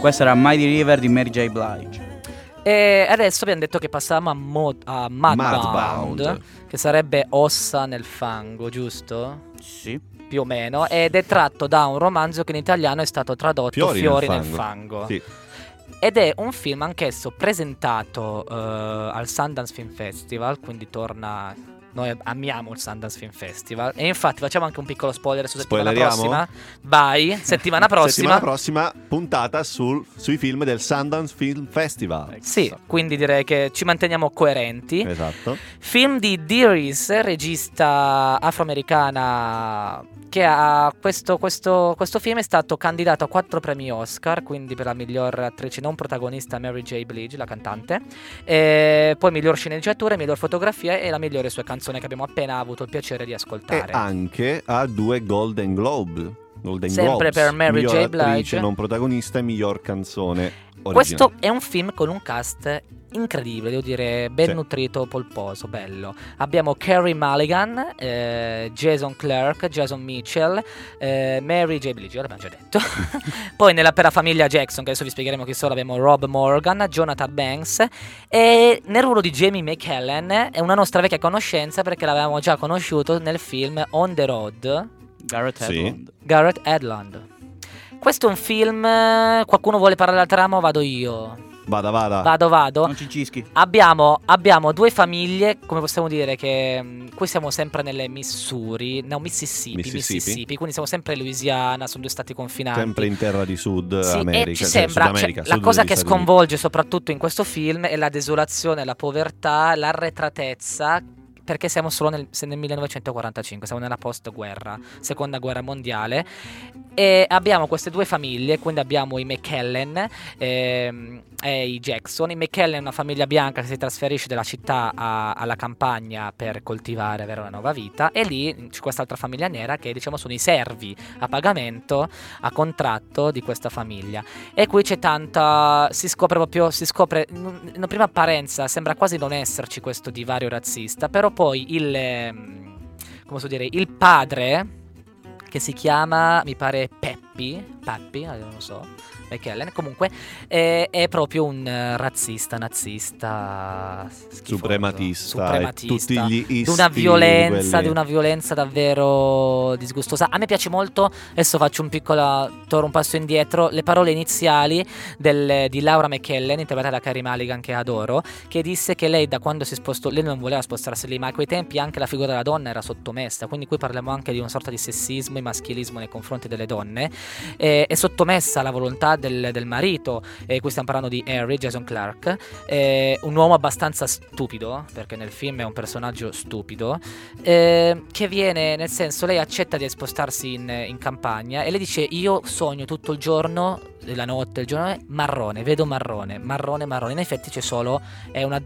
Questa era Mighty River di Mary J. Blige. E adesso abbiamo detto che passavamo a, Mo- a Mudbound, Mudbound. che sarebbe ossa nel fango, giusto? Sì. Più o meno. Ed è tratto da un romanzo che in italiano è stato tradotto Fiori, Fiori, nel nel fango. Sì. Ed è un film anch'esso presentato eh, al Sundance Film Festival, quindi torna... Noi amiamo il Sundance Film Festival e infatti facciamo anche un piccolo spoiler su settimana prossima. Vai, settimana prossima. Settimana prossima puntata sul- sui film del Sundance Film Festival. Sì, quindi direi che ci manteniamo coerenti. Esatto. Film di Dearis, regista afroamericana che ha questo, questo, questo film è stato candidato a quattro premi Oscar, quindi per la miglior attrice non protagonista Mary J. Blige, la cantante, e poi miglior sceneggiatura, miglior fotografia e la migliore sua canzone che abbiamo appena avuto il piacere di E ascoltare. anche ha due Golden Globe. Golden Sempre Globes. per Mary J. attrice Blige. non protagonista e miglior canzone originale. Questo è un film con un cast incredibile, devo dire, ben Sì. nutrito, polposo, bello. Abbiamo Carrie Mulligan, eh, Jason Clark, Jason Mitchell, eh, Mary J. Blige, l'abbiamo già detto. Poi nella, per la famiglia Jackson, che adesso vi spiegheremo chi sono, abbiamo Rob Morgan, Jonathan Banks e nel ruolo di Jamie McKellen è una nostra vecchia conoscenza perché l'avevamo già conosciuto nel film On the Road. Garrett Sì. Hedlund. Garrett Edlund. Questo è un film. eh, Qualcuno vuole parlare della trama o vado io? Vada, vada. Vado, vado. Non ci cischi. Abbiamo, abbiamo due famiglie, come possiamo dire, che mh, qui siamo sempre nelle Missouri, no Mississippi, Mississippi. Mississippi, quindi siamo sempre in Louisiana, sono due stati confinanti. Sempre in terra di Sud Sì, America. e ci cioè, sembra, Sud America, cioè, la cosa che sconvolge soprattutto in questo film è la desolazione, la povertà, l'arretratezza. Perché siamo solo nel, nel 1945, siamo nella post-guerra, seconda guerra mondiale. E abbiamo queste due famiglie, quindi abbiamo i McKellen ehm, e i Jackson. I McKellen è una famiglia bianca che si trasferisce dalla città a- alla campagna per coltivare, avere una nuova vita. E lì c'è quest'altra famiglia nera che diciamo sono i servi a pagamento, a contratto di questa famiglia. E qui c'è tanta. Si scopre proprio. Si scopre. In prima apparenza sembra quasi non esserci questo divario razzista. Però poi il. ehm, come posso dire? Il padre. Che si chiama. Mi pare Peppi. Peppi, eh, non lo so. McKellen. Comunque. È, è proprio un eh, razzista, nazista. schifoso, Suprematista. e Suprematista Tutti gli di una violenza, di una violenza davvero disgustosa. A me piace molto, adesso faccio un piccolo torno un passo indietro, le parole iniziali del- di Laura McKellen, interpretata da Carrie Mulligan che adoro, che disse che lei da quando si spostò, lei non voleva spostarsi lì, ma a quei tempi anche la figura della donna era sottomessa, quindi qui parliamo anche di una sorta di sessismo e maschilismo nei confronti delle donne, eh, è sottomessa alla volontà del, del marito, e qui stiamo parlando di Harry, Jason Clark, eh, un uomo abbastanza stupido, perché nel film è un personaggio stupido, eh, che viene, nel senso, lei accetta di spostarsi in, in campagna e lei dice io sogno tutto il giorno, la notte, il giorno, marrone, vedo marrone, marrone, marrone, in effetti c'è solo, è una,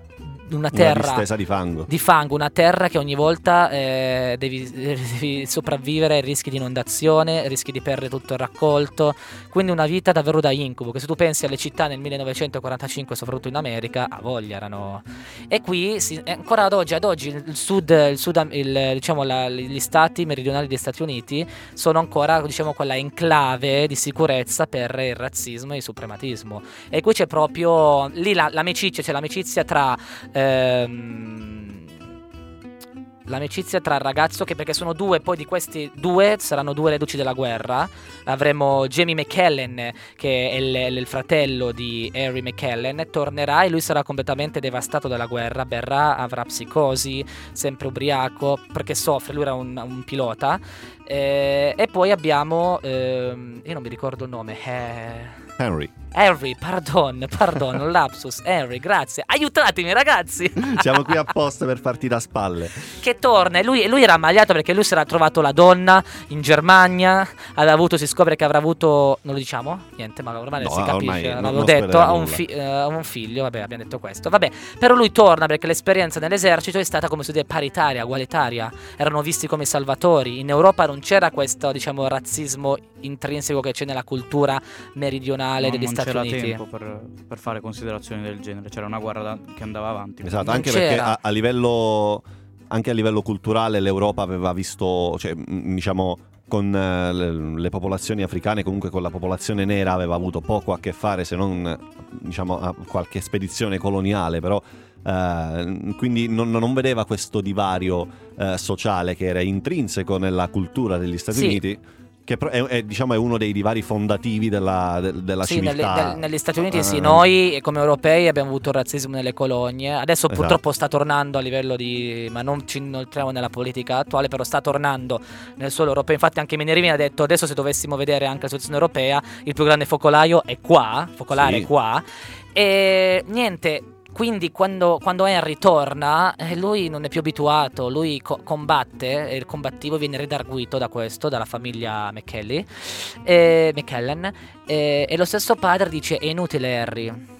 una Una terra distesa di fango. di fango, una terra che ogni volta eh, devi, devi sopravvivere, rischi di inondazione, rischi di perdere tutto il raccolto, quindi una vita davvero da incubo, che se tu pensi alle città nel 1945, soprattutto in America, a voglia erano... E qui, si- ancora ad oggi, ad oggi il sud, il sud il- diciamo, la- gli stati meridionali degli Stati Uniti sono ancora, diciamo, quella enclave di sicurezza per il razzismo e il suprematismo. E qui c'è proprio, lì la- l'amicizia, c'è l'amicizia tra... ehm, L'amicizia tra il ragazzo che perché sono due, poi di questi due saranno due reduci della guerra. Avremo Jamie McKellen, che è il, il fratello di Harry McKellen, tornerà e lui sarà completamente devastato dalla guerra. Berrà, avrà psicosi, sempre ubriaco, perché soffre, lui era un, un pilota. Eh, e poi abbiamo, ehm, io non mi ricordo il nome, eh, Henry. Harry, pardon, pardon, lapsus, Harry, grazie, aiutatemi ragazzi! Siamo qui apposta per farti da spalle. che torna. E lui, lui era ammaliato perché lui si era trovato la donna in Germania, aveva avuto, si scopre che avrà avuto, non lo diciamo? Niente, ma ormai No, si capisce, non- l'avevo non detto, ha un, fi- ha un figlio, vabbè abbiamo detto questo, vabbè, però lui torna perché l'esperienza nell'esercito è stata come si dice paritaria, ugualitaria, erano visti come salvatori, in Europa non c'era questo diciamo razzismo intrinseco che c'è nella cultura meridionale No, degli non Stati c'era Uniti. tempo per, per fare considerazioni del genere. C'era una guerra da- che andava avanti. Esatto, Non anche perché c'era. a, a livello anche a livello culturale l'Europa aveva visto, cioè, diciamo con eh, le, le popolazioni africane, comunque con la popolazione nera, aveva avuto poco a che fare se non diciamo, a qualche spedizione coloniale, però eh, quindi non, non vedeva questo divario eh, sociale che era intrinseco nella cultura degli Stati Sì. Uniti. Che è, è, diciamo, è uno dei divari fondativi della, de- della Sì, nelle- civiltà. nel- negli Stati Uniti sì, Eh, noi eh, come europei abbiamo avuto il razzismo nelle colonie, adesso Esatto. purtroppo sta tornando a livello di, ma non ci inoltriamo nella politica attuale, però sta tornando nel suolo europeo, infatti anche Menerini ha detto adesso se dovessimo vedere anche la situazione europea, il più grande focolaio è qua, focolare Sì. è qua, e niente... Quindi quando, quando Henry torna, eh, lui non è più abituato, lui co- combatte, e il combattivo viene redarguito da questo, dalla famiglia McKelly, eh, McKellen, e, e lo stesso padre dice è inutile Harry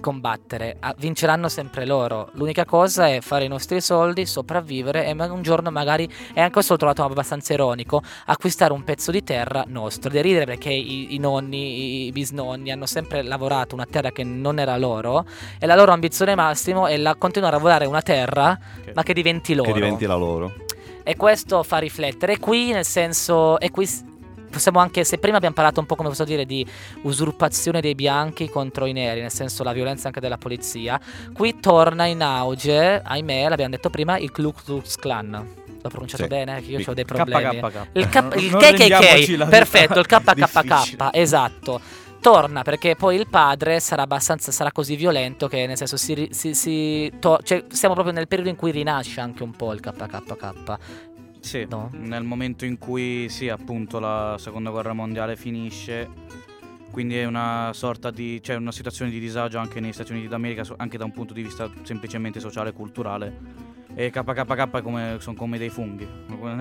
combattere, ah, vinceranno sempre loro, l'unica cosa è fare i nostri soldi, sopravvivere e un giorno magari, e anche questo l'ho trovato abbastanza ironico, acquistare un pezzo di terra nostro, da ridere perché i, i nonni, i bisnonni hanno sempre lavorato una terra che non era loro e la loro ambizione massimo è la, continuare a lavorare una terra Ok. ma che diventi loro. che diventi la loro. E questo fa riflettere. Qui, nel senso, e qui possiamo anche, se prima abbiamo parlato un po' come posso dire di usurpazione dei bianchi contro i neri, nel senso la violenza anche della polizia, qui torna in auge, ahimè, l'abbiamo detto prima, il Ku Klux Klan. L'ho pronunciato Sì. bene? Che io ho dei problemi. KKK. Il, K- il KKK, perfetto, il KKK, esatto. Torna perché poi il padre sarà abbastanza sarà così violento che nel senso si, si- si to- cioè, siamo proprio nel periodo in cui rinasce anche un po' il KKK. Sì, No. nel momento in cui sì, appunto la seconda guerra mondiale finisce, quindi è una sorta di, cioè una situazione di disagio anche negli Stati Uniti d'America, anche da un punto di vista semplicemente sociale e culturale. E KKK come, sono come dei funghi,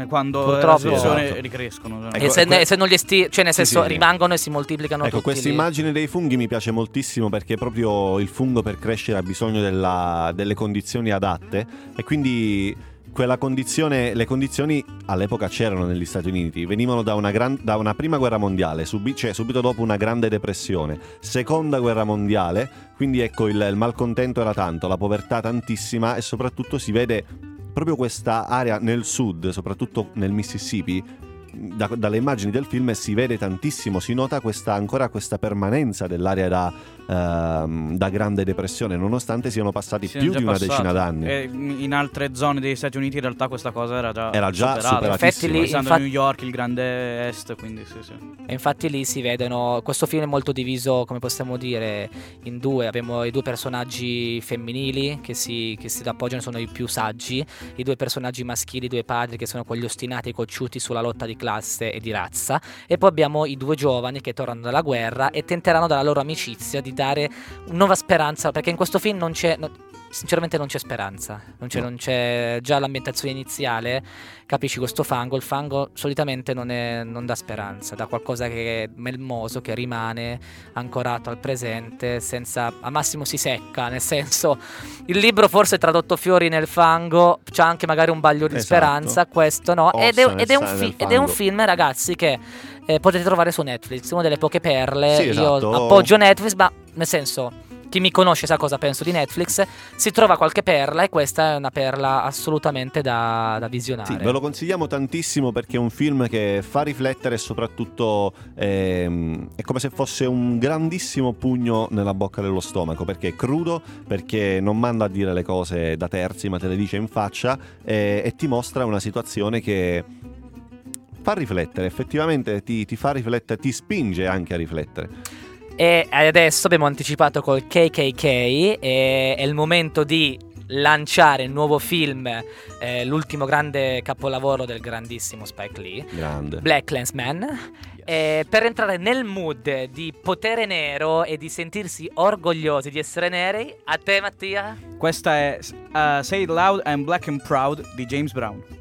quando Purtroppo. la situazione Esatto. ricrescono. Ecco, e se, que- e se non gli esti- cioè nel Sì, senso sì. rimangono e si moltiplicano Ecco, questa immagine dei funghi mi piace moltissimo perché proprio il fungo per crescere ha bisogno della- delle condizioni adatte e quindi quella condizione, le condizioni all'epoca c'erano negli Stati Uniti, venivano da una, gran- da una prima guerra mondiale, subi- cioè subito dopo una grande depressione, seconda guerra mondiale, quindi ecco il, il malcontento era tanto, la povertà tantissima e soprattutto si vede proprio questa area nel sud, soprattutto nel Mississippi, da- dalle immagini del film si vede tantissimo, si nota questa, ancora questa permanenza dell'area da, ehm, da grande depressione, nonostante siano passati Siamo più di una passati. decina d'anni. E in altre zone degli Stati Uniti in realtà questa cosa era già Era già superata. superatissima. Infatti lì- Pensando infatti- New York, il grande est, quindi sì, sì. E infatti lì si vedono, questo film è molto diviso, come possiamo dire, in due. Abbiamo i due personaggi femminili che si, che si appoggiano, sono i più saggi, i due personaggi maschili, i due padri che sono quegli ostinati cocciuti sulla lotta di classe e di razza. E poi abbiamo i due giovani che tornano dalla guerra e tenteranno dalla loro amicizia di dare nuova speranza, perché in questo film non c'è... Sinceramente non c'è speranza, non c'è, No. non c'è già l'ambientazione iniziale, capisci questo fango, il fango solitamente non, è- non dà speranza, dà qualcosa che è melmoso, che rimane ancorato al presente, senza, al massimo si secca, nel senso, il libro forse è tradotto fiori nel fango, c'ha anche magari un baglio di Esatto. speranza, questo no, ed è, ed è fi- ed è un film ragazzi che eh, potete trovare su Netflix, una delle poche perle, Sì, esatto. io appoggio Netflix, ma nel senso... Chi mi conosce sa cosa penso di Netflix, si trova qualche perla e questa è una perla assolutamente da, da visionare. Sì, ve lo consigliamo tantissimo perché è un film che fa riflettere e soprattutto ehm, è come se fosse un grandissimo pugno nella bocca dello stomaco perché è crudo, perché non manda a dire le cose da terzi ma te le dice in faccia e, e ti mostra una situazione che fa riflettere, effettivamente ti, ti fa riflettere, ti spinge anche a riflettere. E adesso abbiamo anticipato col KKK e è il momento di lanciare il nuovo film, eh, l'ultimo grande capolavoro del grandissimo Spike Lee, Grande. Black Clansman. eh, per entrare nel mood di potere nero e di sentirsi orgogliosi di essere neri, a te Mattia? Questa è uh, Say It Loud I'm Black and Proud di James Brown.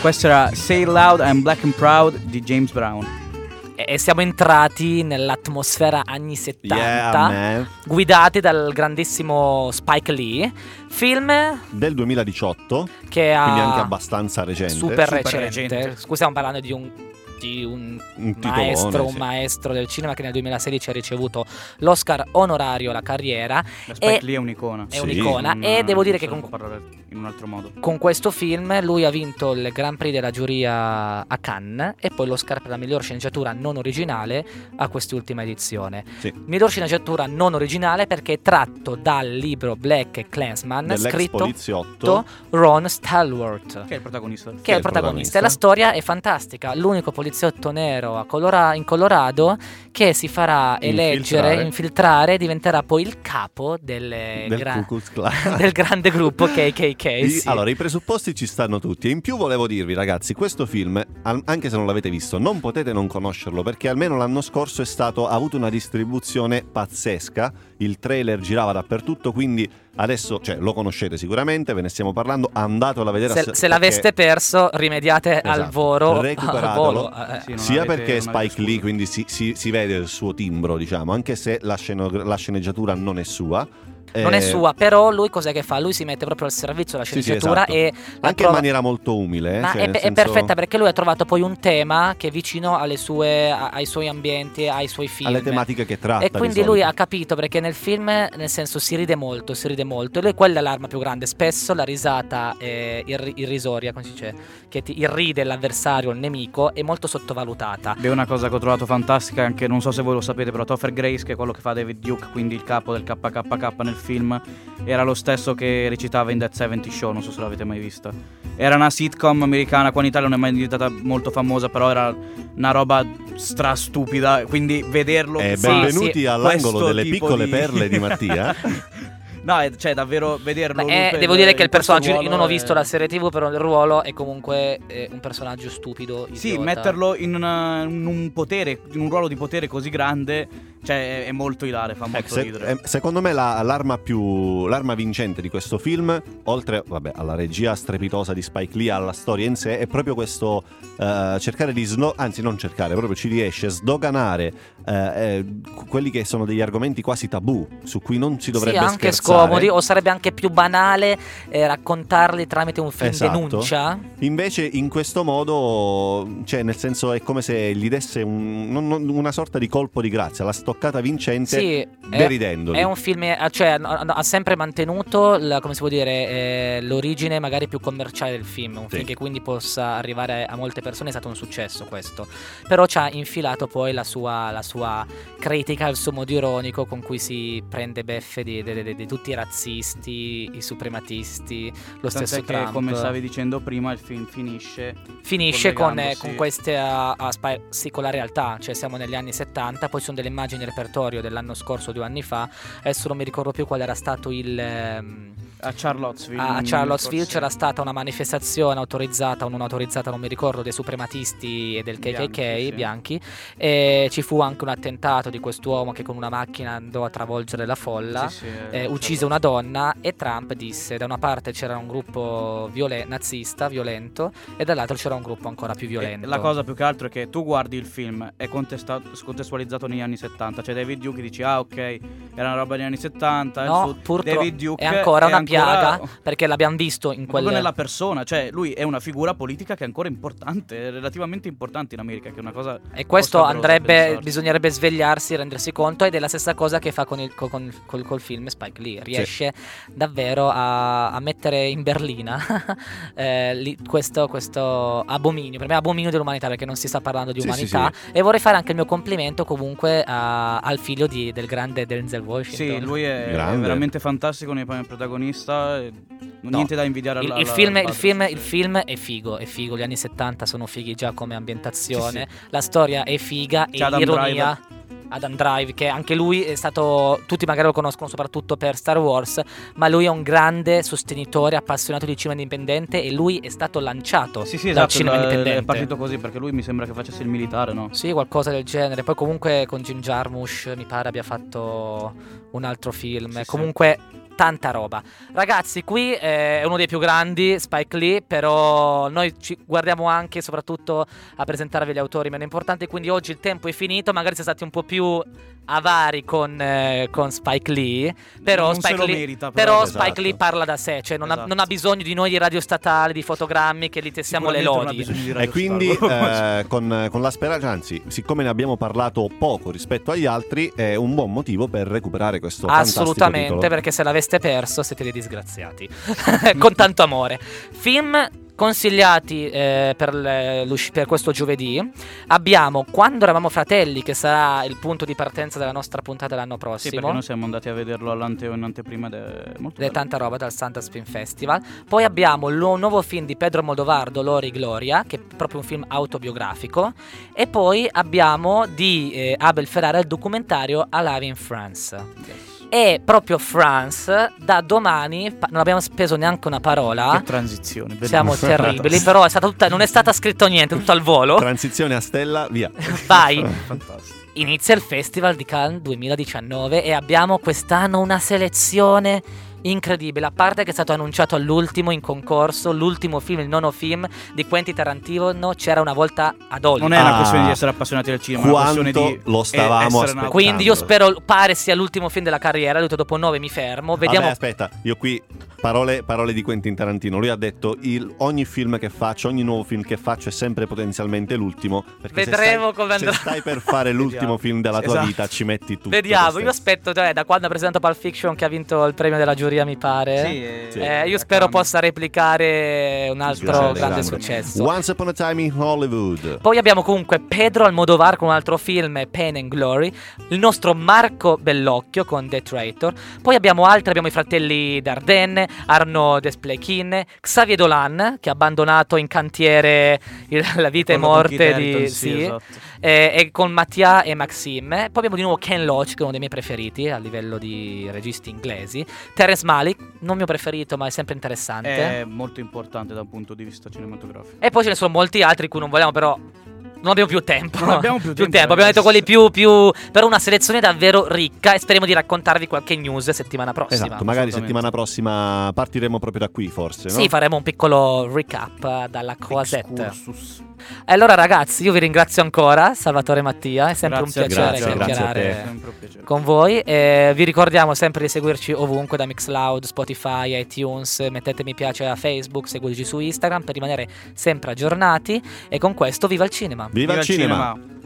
Questo era Say Loud I'm Black and Proud di James Brown. E siamo entrati nell'atmosfera anni 70, Yeah, guidati dal grandissimo Spike Lee, film Del 2018, che ha quindi anche abbastanza recente. super, Super recente. recente. Scusa, stiamo parlando di un, di un Un titolone, maestro, un sì. maestro del cinema che nel 2016 ha ricevuto l'Oscar onorario alla carriera. La Spike E- Lee è un'icona. È Sì. un'icona Non- e devo dire che con, può parlare in un altro modo. con questo film lui ha vinto il Grand Prix della giuria a Cannes e poi l'Oscar per la miglior sceneggiatura non originale a quest'ultima edizione. Sì. Miglior sceneggiatura non originale perché è tratto dal libro Black Clansman scritto poliziotto. Ron Stalwart Che è il protagonista. che è il protagonista. E la storia è fantastica. L'unico poliziotto nero a Colora- in Colorado che si farà eleggere, Infiltrare. diventerà poi il capo delle del gra- del grande gruppo KKK. I- sì. Allora, i presupposti ci stanno tutti. E in più volevo dirvi, ragazzi, questo film, anche se non l'avete visto, non potete non conoscerlo perché almeno l'anno scorso è stato, ha avuto una distribuzione pazzesca. Il trailer girava dappertutto, quindi adesso, cioè, lo conoscete sicuramente, ve ne stiamo parlando. Andatelo a vedere. se, ass- se perché- l'aveste perso, rimediate al Esatto. volo. Al Recuperatelo. volo. eh. Sì, non sia avete- perché avete Spike Lee, quindi si, si- si vede il suo timbro, diciamo, anche se la, sceno- la sceneggiatura non è sua. Non Eh, è sua, però lui cos'è che fa? Lui si mette proprio al servizio della Sì, sì, sceneggiatura esatto. e Anche trova- in maniera molto umile. eh, Ma cioè, è, nel è senso- perfetta perché lui ha trovato poi un tema che è vicino alle sue, ai suoi ambienti, ai suoi film. alle tematiche che tratta. E di quindi lui ha capito perché nel film, nel senso, si ride molto, si ride molto. E lui quella è l'arma più grande. Spesso la risata è irri- irrisoria, come si dice, che ti irride l'avversario, il nemico, è molto sottovalutata. Beh, una cosa che ho trovato fantastica, anche non so se voi lo sapete, però Topher Grace, che è quello che fa David Duke, quindi il capo del KKK nel film, era lo stesso che recitava in That 70 Show, non so se l'avete mai vista. Era una sitcom americana, qua in Italia non è mai diventata molto famosa, però era una roba strastupida, quindi vederlo... Eh, Sì, benvenuti sì. all'angolo delle piccole di- perle di Mattia. no, è- cioè davvero vederlo... Ma, eh, devo dire che il personaggio, io non ho visto è- la serie TV, però il ruolo è comunque eh, un personaggio stupido. Sì, idiota. metterlo in, una- in un potere, in un ruolo di potere così grande Cioè, è, molto ilare, fa molto Ecco, se- ridere. eh, secondo me la- l'arma più l'arma vincente di questo film, oltre vabbè, alla regia strepitosa di Spike Lee, alla storia in sé, è proprio questo eh, cercare di sno- anzi non cercare, proprio ci riesce a sdoganare eh, eh, quelli che sono degli argomenti quasi tabù su cui non si dovrebbe sì, anche scherzare. scomodi, o sarebbe anche più banale eh, raccontarli tramite un film Esatto. denuncia. Invece in questo modo, cioè nel senso è come se gli desse un- non- non- una sorta di colpo di grazia, la stoccata vincente, Sì, è, deridendoli. è un film, eh, cioè ha, sempre mantenuto, la- come si può dire, eh, l'origine magari più commerciale del film, un Sì. film che quindi possa arrivare a molte persone è stato un successo questo, però ci ha infilato poi la sua, la sua critica, il suo modo ironico con cui si prende beffe di, di- di- di tutti i razzisti, i suprematisti, lo Tant'è stesso che, Trump. come stavi dicendo prima, il film finisce. Finisce con, eh, con queste a, a spa- sì, con la realtà, cioè siamo negli anni 70, poi ci sono delle immagini in repertorio dell'anno scorso, due anni fa, adesso non mi ricordo più qual era stato il... ehm, A Charlottesville. a Charlottesville c'era stata una manifestazione autorizzata o non autorizzata, non mi ricordo, dei suprematisti e del KKK Bianchi, sì. bianchi, e ci fu anche un attentato di quest'uomo che con una macchina andò a travolgere la folla Sì, sì, eh, uccise una donna e Trump disse da una parte c'era un gruppo viole- nazista violento e dall'altro c'era un gruppo ancora più E violento. La cosa più che altro è che tu guardi il film, è contestualizzato negli anni 70. Cioè, David Duke dici, ah, ok, era una roba negli anni 70. il No, purtroppo David Duke è ancora una ancora- piaga perché l'abbiamo visto in Ma proprio quel nella persona, cioè lui è una figura politica che è ancora importante, è relativamente importante in America, che è una cosa e questo andrebbe bisognerebbe svegliarsi, rendersi conto ed è la stessa cosa che fa con il, con- con- col, col film Spike Lee, riesce davvero a, a mettere in berlina eh, lì- questo, questo abominio, per me abominio dell'umanità perché non si sta parlando di Sì, sì, umanità e vorrei fare anche il mio complimento comunque a- al figlio di- del grande Denzel Washington. Sì, lui è, è veramente fantastico nei panni protagonista, e No. niente da invidiare Il, alla il alla- film, alla il, film, il sì. film è figo, è figo. Gli anni 70 sono fighi già come ambientazione. La storia è figa C'è e Adam l'ironia. Adam Drive, che anche lui è stato. Tutti magari lo conoscono soprattutto per Star Wars, ma lui è un grande sostenitore, appassionato di cinema indipendente e lui è stato lanciato Sì, sì, dal esatto, cinema il- indipendente. è partito così perché lui mi sembra che facesse il militare, no? Sì, qualcosa del genere. Poi comunque con Jim Jarmusch mi pare abbia fatto un altro film. Sì, sì. Tanta roba. Ragazzi, qui eh, è uno dei più grandi, Spike Lee, però noi ci guardiamo anche e soprattutto a presentarvi gli autori meno importanti, quindi oggi il tempo è finito, magari siete stati un po' più avari con, eh, con Spike Lee, però Non se Spike lo Lee... merita, Però però, esatto. Spike Lee parla da sé, cioè non, ha, Esatto. non ha bisogno di noi di radio statali, di fotogrammi che gli tessiamo le ha lodi. E quindi eh, con, con la speranza, anzi, siccome ne abbiamo parlato poco rispetto agli altri, è un buon motivo per recuperare questo Assolutamente, perché se l'aveste perso siete dei disgraziati. Con tanto amore. Film consigliati eh, per, le- per questo giovedì. Abbiamo Quando eravamo fratelli, che sarà il punto di partenza della nostra puntata l'anno Sì, perché prossimo. noi siamo andati a vederlo all'ante in anteprima è molto bello. tanta roba dal Santa Spin Festival. Poi abbiamo il nu- nuovo film di Pedro Moldovar, Dolore e Gloria, che è proprio un film autobiografico. E poi abbiamo di eh, Abel Ferrara il documentario Alive in France. Yes. E proprio France, da domani, non abbiamo speso neanche una parola. Che transizione, Siamo bellissimo. terribili, però è stata tutta- non è stata scritto niente, tutto al volo. Transizione a stella, via. Vai, Fantastico. inizia il Festival di Cannes 2019 e abbiamo quest'anno una selezione incredibile. A parte che è stato annunciato all'ultimo in concorso, l'ultimo film, il nono film di Quentin Tarantino, c'era una volta ad Hollywood. Non è una Ah. questione di essere appassionati del cinema, è una Quanto questione di lo stavamo aspettando. Quindi io spero, pare sia l'ultimo film della carriera, lui detto dopo nove mi fermo, vediamo... Vabbè, aspetta, io qui parole, parole di Quentin Tarantino. Lui ha detto il- ogni film che faccio, ogni nuovo film che faccio è sempre potenzialmente l'ultimo. Perché se Vedremo stai- come andrà. Se stai per fare l'ultimo film della tua Esatto. vita, ci metti tutto. Vediamo, io aspetto, cioè, da quando ha presentato Pulp Fiction che ha vinto il premio della giuria mi pare. Sì, eh, Sì. Eh, io da spero possa replicare un altro Grande, grande successo. Once Upon a Time in Hollywood. Poi abbiamo comunque Pedro Almodovar con un altro film, Pain and Glory, il nostro Marco Bellocchio con The Traitor, poi abbiamo altri, abbiamo i fratelli Dardenne, Arnaud Desplechin, Xavier Dolan che ha abbandonato in cantiere il- la vita e morte di... Harington, sì, esatto. eh, e con Mattia e Maxime. Poi abbiamo di nuovo Ken Loach, che è uno dei miei preferiti a livello di registi inglesi. Terence Malick, non mio preferito, ma è sempre interessante. È molto importante da un punto di vista cinematografico. E poi ce ne sono molti altri cui non vogliamo però Non abbiamo più tempo. Non abbiamo più tempo, Abbiamo ragazzi. detto quelli più, più. Per una selezione davvero ricca. E speriamo di raccontarvi qualche news settimana prossima. Esatto, magari settimana prossima partiremo proprio da qui forse, no? Sì, faremo un piccolo recap dalla. Excursus. E allora, ragazzi, io vi ringrazio ancora, Salvatore Mattia. È sempre Grazie un piacere grazie, grazie a chiacchierare piacere. con voi. E vi ricordiamo sempre di seguirci ovunque da Mixcloud, Spotify, iTunes. Mettete mi piace a Facebook, seguiteci su Instagram per rimanere sempre aggiornati. E con questo, viva il cinema! Viva, Viva il cinema. cinema.